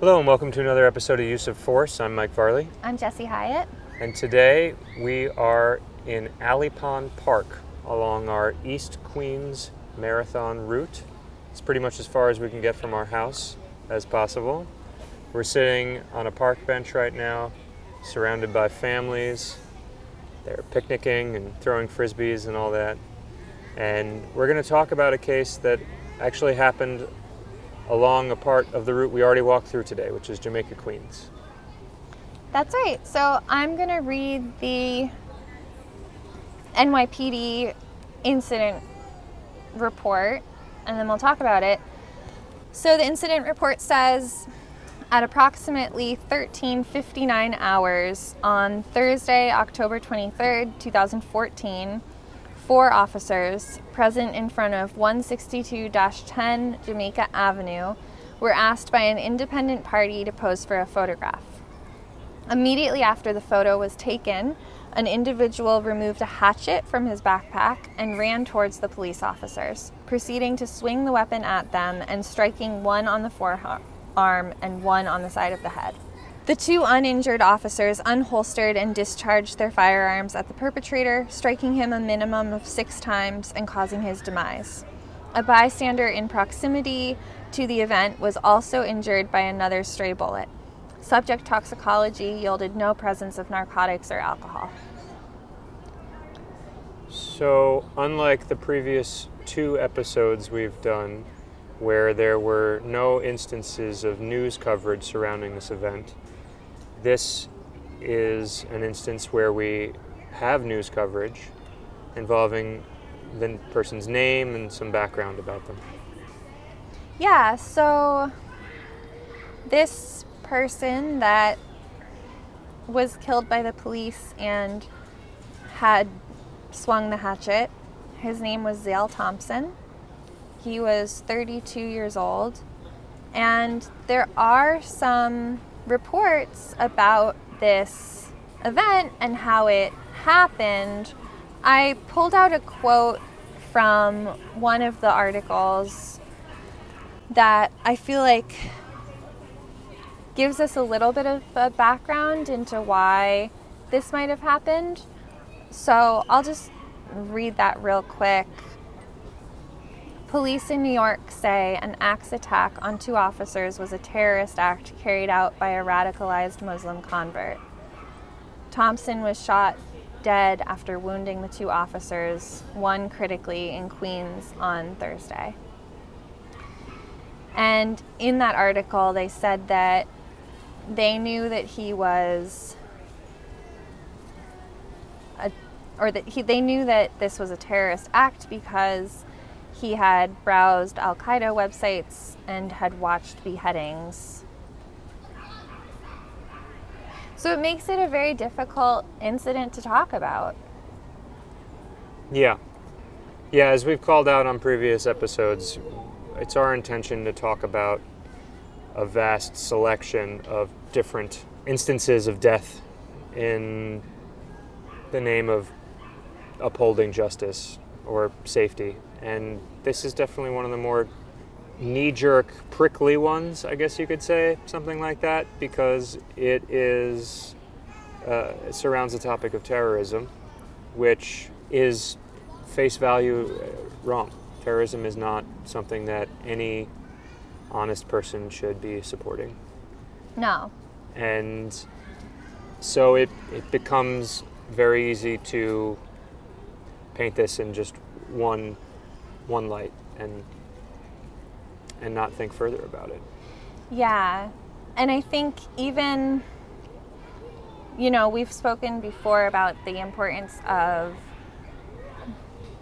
Hello, and welcome to another episode of Use of Force. I'm Mike Varlet, I'm Jesse Highley. and today we are in Alley Pond Park along our East Queens Marathon route. It's pretty much as far as we can get from our house as possible. We're sitting on a park bench right now, surrounded by families. They're picnicking and throwing frisbees and all that. And we're going to talk about a case that actually happened along a part of the route we already walked through today, which is Jamaica Queens. That's right. So I'm going to read the NYPD incident report and then we'll talk about it. So the incident report says at approximately 13:59 hours on Thursday, October 23rd, 2014, four officers present in front of 162-10 Jamaica Avenue were asked by an independent party to pose for a photograph. Immediately after the photo was taken, an individual removed a hatchet from his backpack and ran towards the police officers, proceeding to swing the weapon at them and striking one on the forearm and one on the side of the head. The two uninjured officers unholstered and discharged their firearms at the perpetrator, striking him a minimum of six times and causing his demise. A bystander in proximity to the event was also injured by another stray bullet. Subject toxicology yielded no presence of narcotics or alcohol. So, unlike the previous two episodes we've done, where there were no instances of news coverage surrounding this event, this is an instance where we have news coverage involving the person's name and some background about them. Yeah, so this person that was killed by the police and had swung the hatchet, his name was Zale Thompson. He was 32 years old. And there are some reports about this event and how it happened. I pulled out a quote from one of the articles that I feel like gives us a little bit of a background into why this might have happened. So I'll just read that real quick. Police in New York say an axe attack on two officers was a terrorist act carried out by a radicalized Muslim convert. Thompson was shot dead after wounding the two officers, one critically, in Queens on Thursday. And in that article, they said that they knew that he was, a, or that he, they knew that this was a terrorist act because he had browsed Al Qaeda websites and had watched beheadings. So it makes it a very difficult incident to talk about. Yeah. Yeah, as we've called out on previous episodes, it's our intention to talk about a vast selection of different instances of death in the name of upholding justice or safety. And this is definitely one of the more knee jerk, prickly ones, I guess you could say, something like that, because it is uh, it surrounds the topic of terrorism, which is face value uh, wrong. Terrorism is not something that any honest person should be supporting. No. And so it, it becomes very easy to paint this in just one one light and and not think further about it. Yeah. And I think even, you know, we've spoken before about the importance of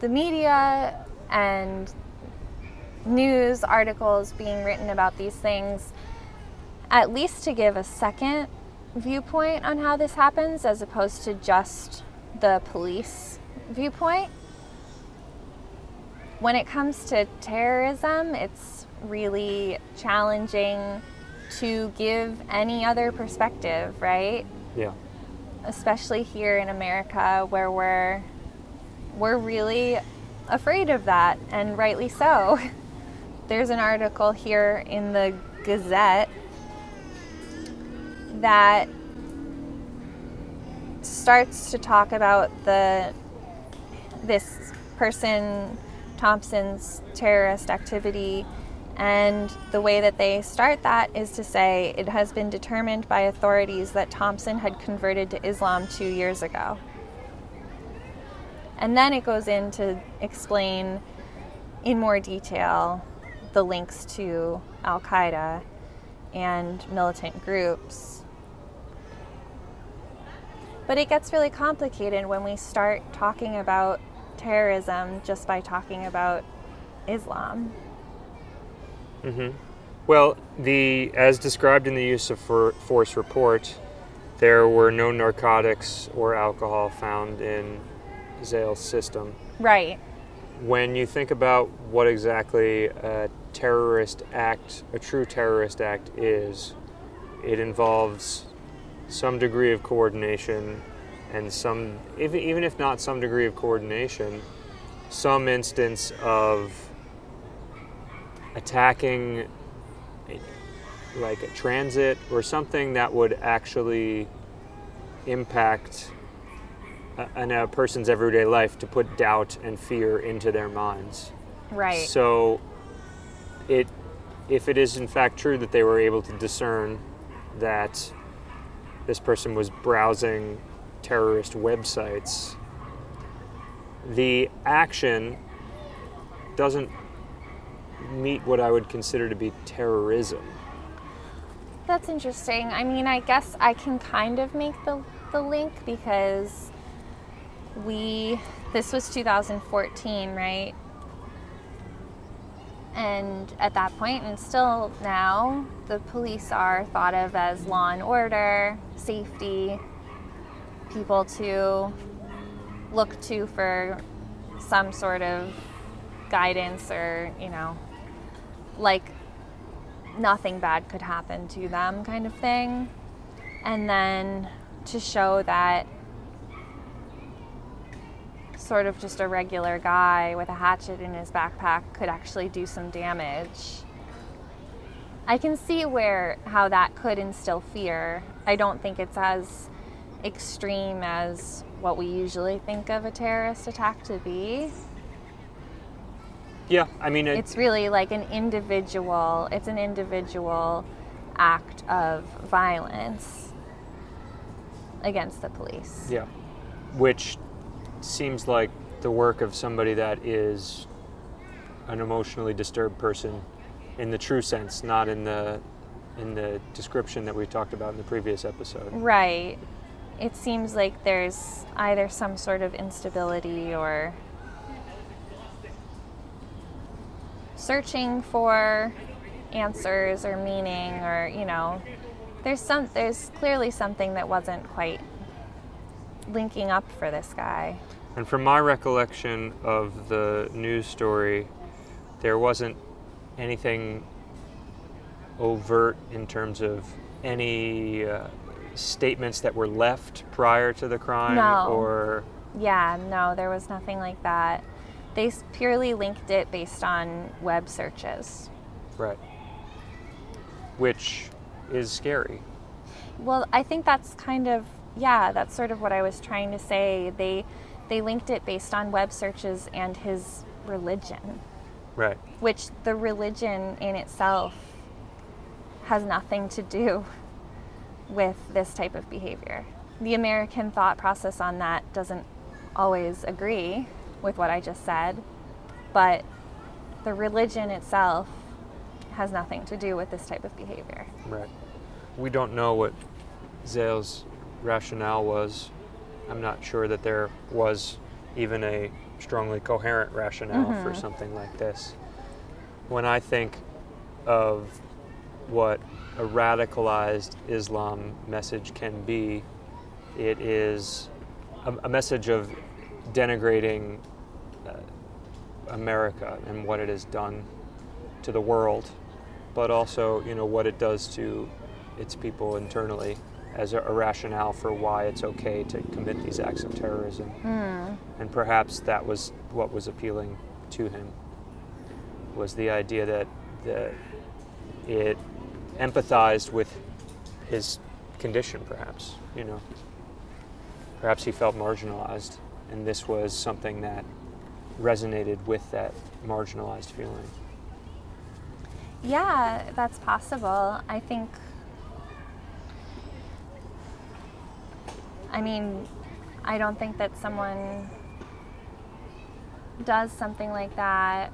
the media and news articles being written about these things, at least to give a second viewpoint on how this happens as opposed to just the police viewpoint. When it comes to terrorism, it's really challenging to give any other perspective, right? Yeah. Especially here in America where we're we're really afraid of that and rightly so. There's an article here in the Gazette that starts to talk about the this person Thompson's terrorist activity and the way that they start that is to say it has been determined by authorities that Thompson had converted to Islam 2 years ago. And then it goes in to explain in more detail the links to Al Qaeda and militant groups. But it gets really complicated when we start talking about terrorism just by talking about Islam. hmm Well, the as described in the use of for, force report, there were no narcotics or alcohol found in Zale's system. Right. When you think about what exactly a terrorist act, a true terrorist act is, it involves some degree of coordination and some, even even if not some degree of coordination, some instance of attacking like a transit or something that would actually impact a, in a person's everyday life to put doubt and fear into their minds. Right. So, it, if it is in fact true that they were able to discern that this person was browsing terrorist websites, the action doesn't meet what I would consider to be terrorism. That's interesting. I mean, I guess I can kind of make the, the link because we, this was 2014, right? And at that point, and still now, the police are thought of as law and order, safety, people to look to for some sort of guidance or, you know, like nothing bad could happen to them kind of thing. And then to show that sort of just a regular guy with a hatchet in his backpack could actually do some damage. I can see where how that could instill fear. I don't think it's as extreme as what we usually think of a terrorist attack to be. Yeah, I mean, it, It's really like an individual, it's an individual act of violence against the police. Yeah. Which seems like the work of somebody that is an emotionally disturbed person in the true sense, not in the in the description that we talked about in the previous episode. Right. It seems like there's either some sort of instability or searching for answers or meaning or, you know, there's some there's clearly something that wasn't quite linking up for this guy. And from my recollection of the news story, there wasn't anything overt in terms of any uh, statements that were left prior to the crime No. or Yeah, no, there was nothing like that. They purely linked it based on web searches. right which is scary Well, I think that's kind of yeah, that's sort of what I was trying to say. They they linked it based on web searches and his religion, right which the religion in itself has nothing to do with this type of behavior. The American thought process on that doesn't always agree with what I just said, but the religion itself has nothing to do with this type of behavior. Right. We don't know what Zale's rationale was. I'm not sure that there was even a strongly coherent rationale for mm-hmm. something like this. When I think of what a radicalized Islam message can be, it is a, a message of denigrating uh, America and what it has done to the world, but also, you know, what it does to its people internally as a, a rationale for why it's okay to commit these acts of terrorism. And perhaps that was what was appealing to him was the idea that that it empathized with his condition, perhaps. You know, perhaps he felt marginalized, and this was something that resonated with that marginalized feeling. Yeah, that's possible. I think. I mean, I don't think that someone does something like that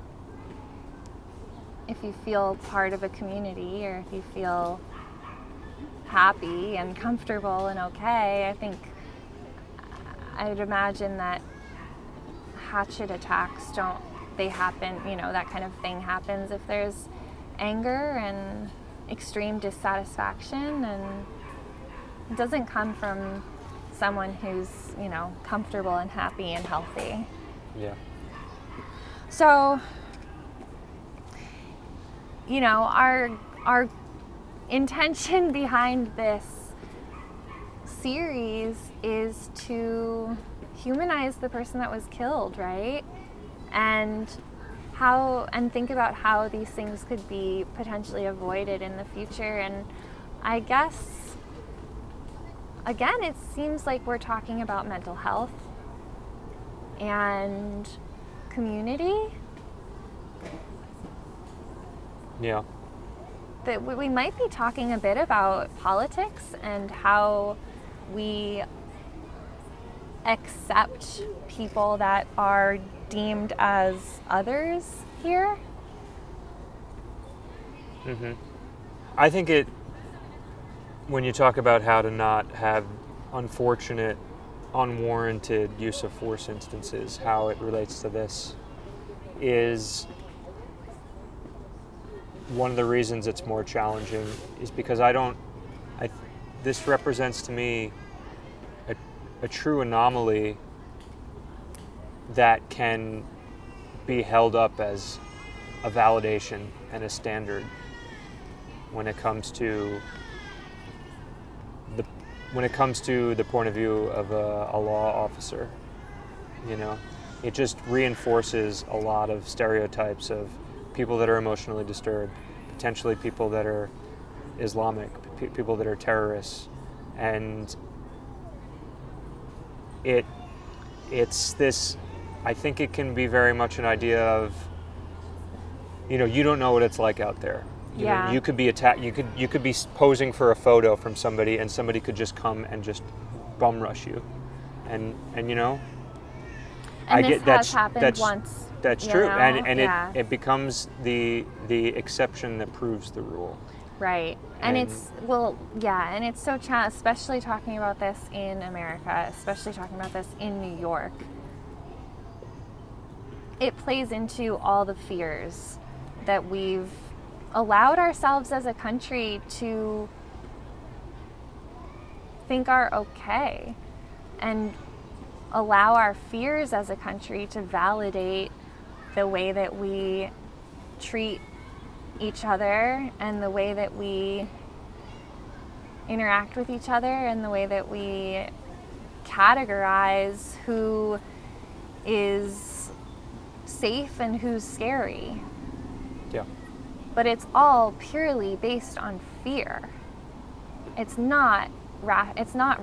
if you feel part of a community or if you feel happy and comfortable and okay. I think I'd imagine that hatchet attacks don't they happen, you know, that kind of thing happens if there's anger and extreme dissatisfaction and it doesn't come from someone who's, you know, comfortable and happy and healthy. Yeah. So, you know, our our intention behind this series is to humanize the person that was killed, right? And how and think about how these things could be potentially avoided in the future and I guess again it seems like we're talking about mental health and community Yeah. that we we might be talking a bit about politics and how we accept people that are deemed as others here. Mm-hmm. I think it, when you talk about how to not have unfortunate, unwarranted use of force instances, how it relates to this is one of the reasons it's more challenging is because I don't, I, this represents to me a, a true anomaly that can be held up as a validation and a standard when it comes to the when it comes to the point of view of a, a law officer you know? It just reinforces a lot of stereotypes of people that are emotionally disturbed potentially people that are islamic pe- people that are terrorists and it it's this i think it can be very much an idea of you know you don't know what it's like out there you Yeah. know, you could be attacked you could you could be posing for a photo from somebody and somebody could just come and just bum rush you and and you know And I this get has that's happened that's once. That's true know? and and Yeah. it it becomes the the exception that proves the rule Right. And, And- it's, well, yeah, and it's so cha- especially talking about this in America, especially talking about this in New York. It plays into all the fears that we've allowed ourselves as a country to think are okay and allow our fears as a country to validate the way that we treat each other and the way that we interact with each other and the way that we categorize who is safe and who's scary. yeah But it's all purely based on fear. It's not ra- it's not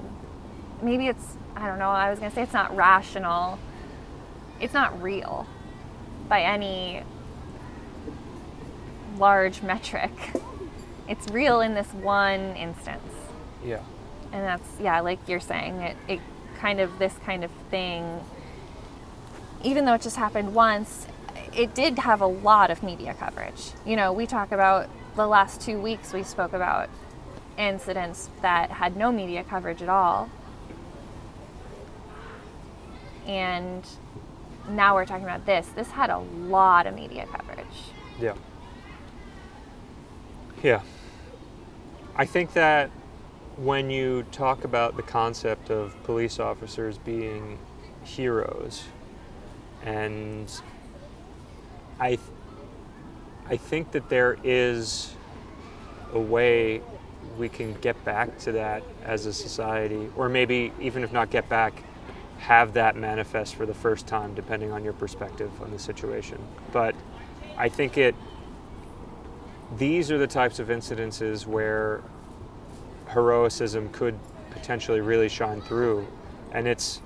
maybe it's I don't know, I was going to say it's not rational. It's not real by any large metric. It's real in this one instance. yeah And that's, yeah, like you're saying, it, it kind of, this kind of thing, even though it just happened once, it did have a lot of media coverage. You know, we talk about the last two weeks, we spoke about incidents that had no media coverage at all. And now we're talking about this. This had a lot of media coverage. Yeah. Yeah. I think that when you talk about the concept of police officers being heroes, and I, th- I think that there is a way we can get back to that as a society, or maybe even if not get back, have that manifest for the first time, depending on your perspective on the situation. But I think it these are the types of incidences where heroicism could potentially really shine through. And it's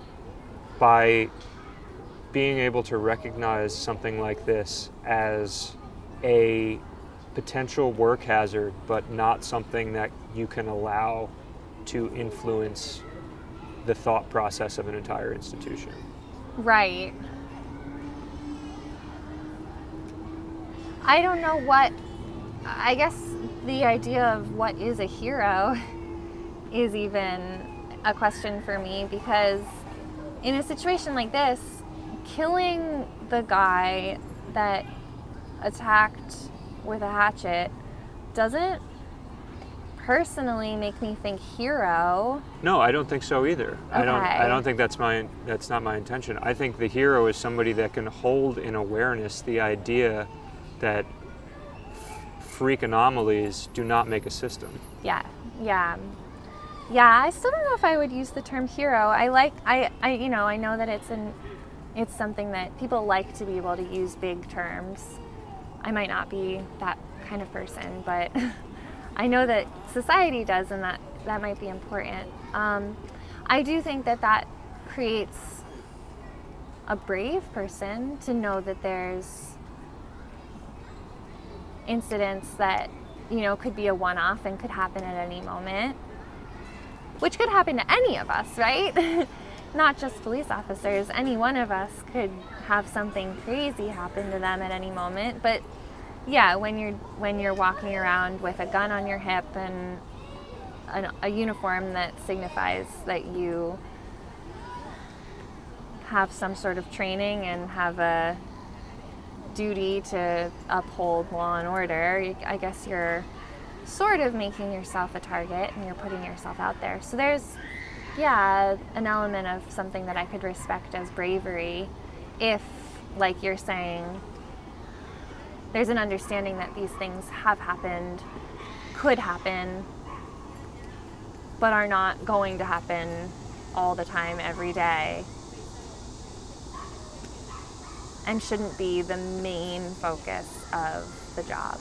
by being able to recognize something like this as a potential work hazard, but not something that you can allow to influence the thought process of an entire institution. Right. I don't know what. I guess the idea of what is a hero is even a question for me because in a situation like this, killing the guy that attacked with a hatchet doesn't personally make me think hero. No, I don't think so either. I don't. I don't think that's my. That's not my intention. I think the hero is somebody that can hold in awareness the idea that freak anomalies do not make a system. Yeah, yeah, yeah. I still don't know if I would use the term hero. I like, I, I, you know, I know that it's an, it's something that people like to be able to use big terms. I might not be that kind of person, but I know that society does, and that that might be important. Um, I do think that that creates a brave person to know that there's incidents that you know could be a one-off and could happen at any moment which could happen to any of us right not just police officers any one of us could have something crazy happen to them at any moment but yeah when you're when you're walking around with a gun on your hip and an, a uniform that signifies that you have some sort of training and have a duty to uphold law and order, I guess you're sort of making yourself a target and you're putting yourself out there. So there's, yeah, an element of something that I could respect as bravery if, like you're saying, there's an understanding that these things have happened, could happen, but are not going to happen all the time, every day and shouldn't be the main focus of the job.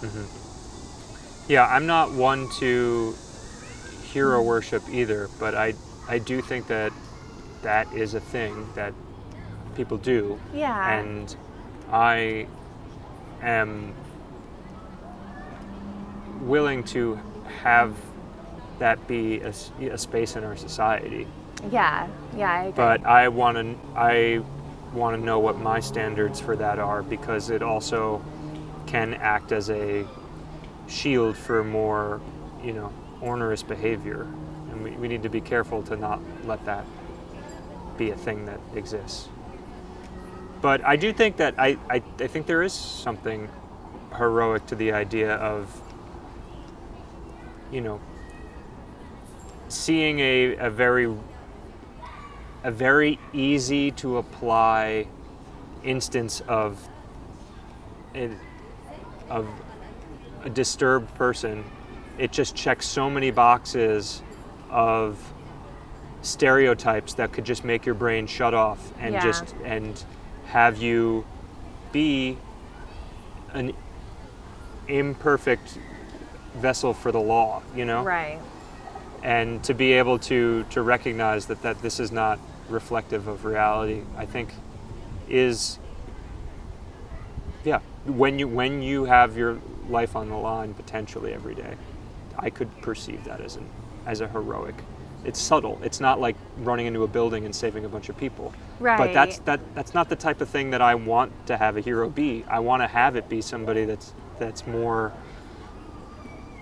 Mm-hmm. Yeah, I'm not one to hero mm-hmm. worship either, but I I do think that that is a thing that people do. Yeah. And I am willing to have that be a space in our society. Yeah, yeah, I agree. But I want to I want to know what my standards for that are because it also can act as a shield for more, you know, onerous behavior. And we, we need to be careful to not let that be a thing that exists. But I do think that I, I, I think there is something heroic to the idea of, you know, seeing a, a very a very easy to apply instance of a, of a disturbed person. It just checks so many boxes of stereotypes that could just make your brain shut off and Yeah. just and have you be an imperfect vessel for the law, you know? right. and to be able to to recognize that that this is not reflective of reality i think is yeah when you when you have your life on the line potentially every day i could perceive that as an as a heroic it's subtle it's not like running into a building and saving a bunch of people Right. but that's that that's not the type of thing that i want to have a hero be i want to have it be somebody that's that's more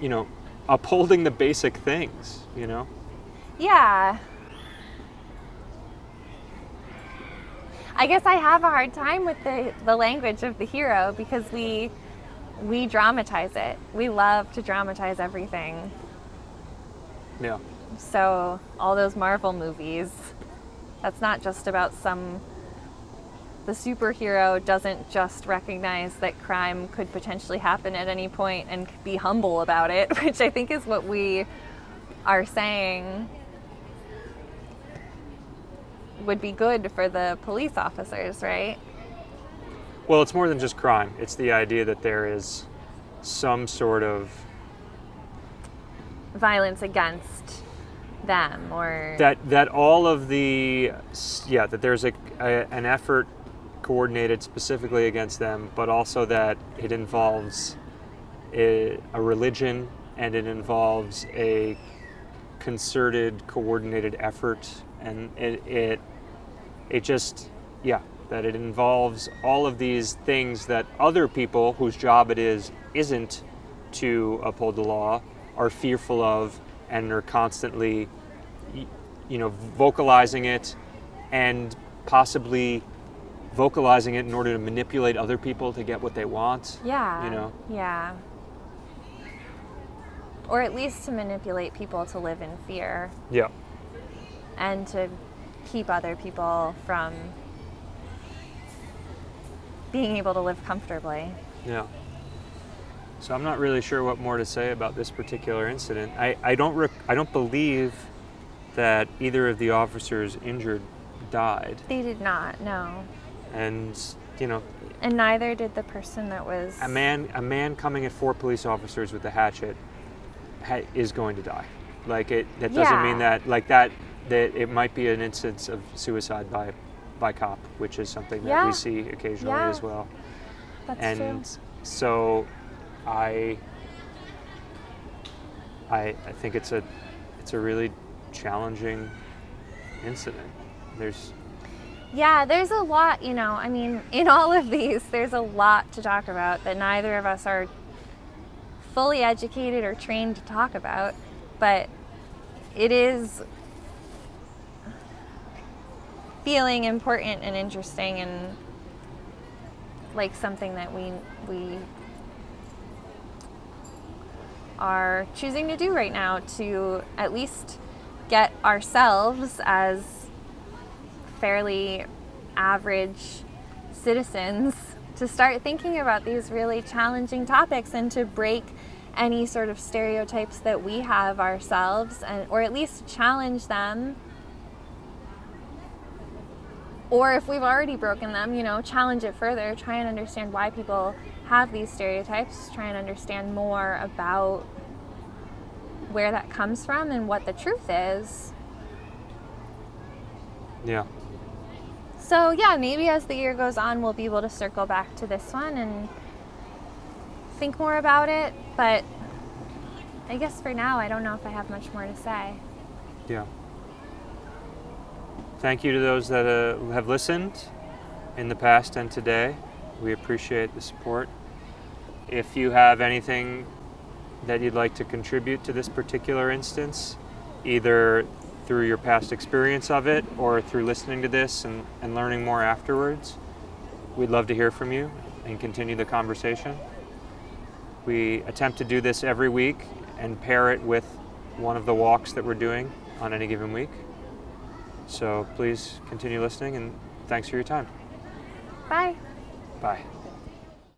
you know upholding the basic things you know Yeah. I guess I have a hard time with the, the language of the hero because we we dramatize it. We love to dramatize everything. yeah So all those Marvel movies, that's not just about some. The superhero doesn't just recognize that crime could potentially happen at any point and be humble about it, which I think is what we are saying would be good for the police officers, right? well it's more than just crime it's the idea that there is some sort of violence against them or? That that all of the yeah that there's a, a an effort coordinated specifically against them, but also that it involves a, a religion and it involves a concerted, coordinated effort, and it, it it just yeah that it involves all of these things that other people whose job it is isn't to uphold the law are fearful of and are constantly you know vocalizing it and possibly vocalizing it in order to manipulate other people to get what they want yeah you know yeah or at least to manipulate people to live in fear yeah and to keep other people from being able to live comfortably. Yeah. So I'm not really sure what more to say about this particular incident. I, I don't rec- I don't believe that either of the officers injured died, They did not, no. and you know And neither did the person that was. a man a man coming at four police officers with a hatchet ha- is going to die. Like it that doesn't Yeah. mean that like that that it might be an instance of suicide by by cop, which is something that Yeah. we see occasionally Yeah. as well. That's and true. so I, I I think it's a it's a really challenging incident. There's Yeah, there's a lot, you know, I mean, in all of these, there's a lot to talk about that neither of us are fully educated or trained to talk about, but it is feeling important and interesting and like something that we we are choosing to do right now to at least get ourselves as fairly average citizens to start thinking about these really challenging topics and to break any sort of stereotypes that we have ourselves and or at least challenge them. Or if we've already broken them, you know, challenge it further, try and understand why people have these stereotypes, try and understand more about where that comes from and what the truth is. yeah So, yeah, maybe as the year goes on, we'll be able to circle back to this one and think more about it. But I guess for now, I don't know if I have much more to say. yeah. Thank you to those that uh, have listened in the past and today. We appreciate the support. If you have anything that you'd like to contribute to this particular instance, either through your past experience of it or through listening to this and, and learning more afterwards, we'd love to hear from you and continue the conversation. We attempt to do this every week and pair it with one of the walks that we're doing on any given week. So please continue listening and thanks for your time. Bye. Bye.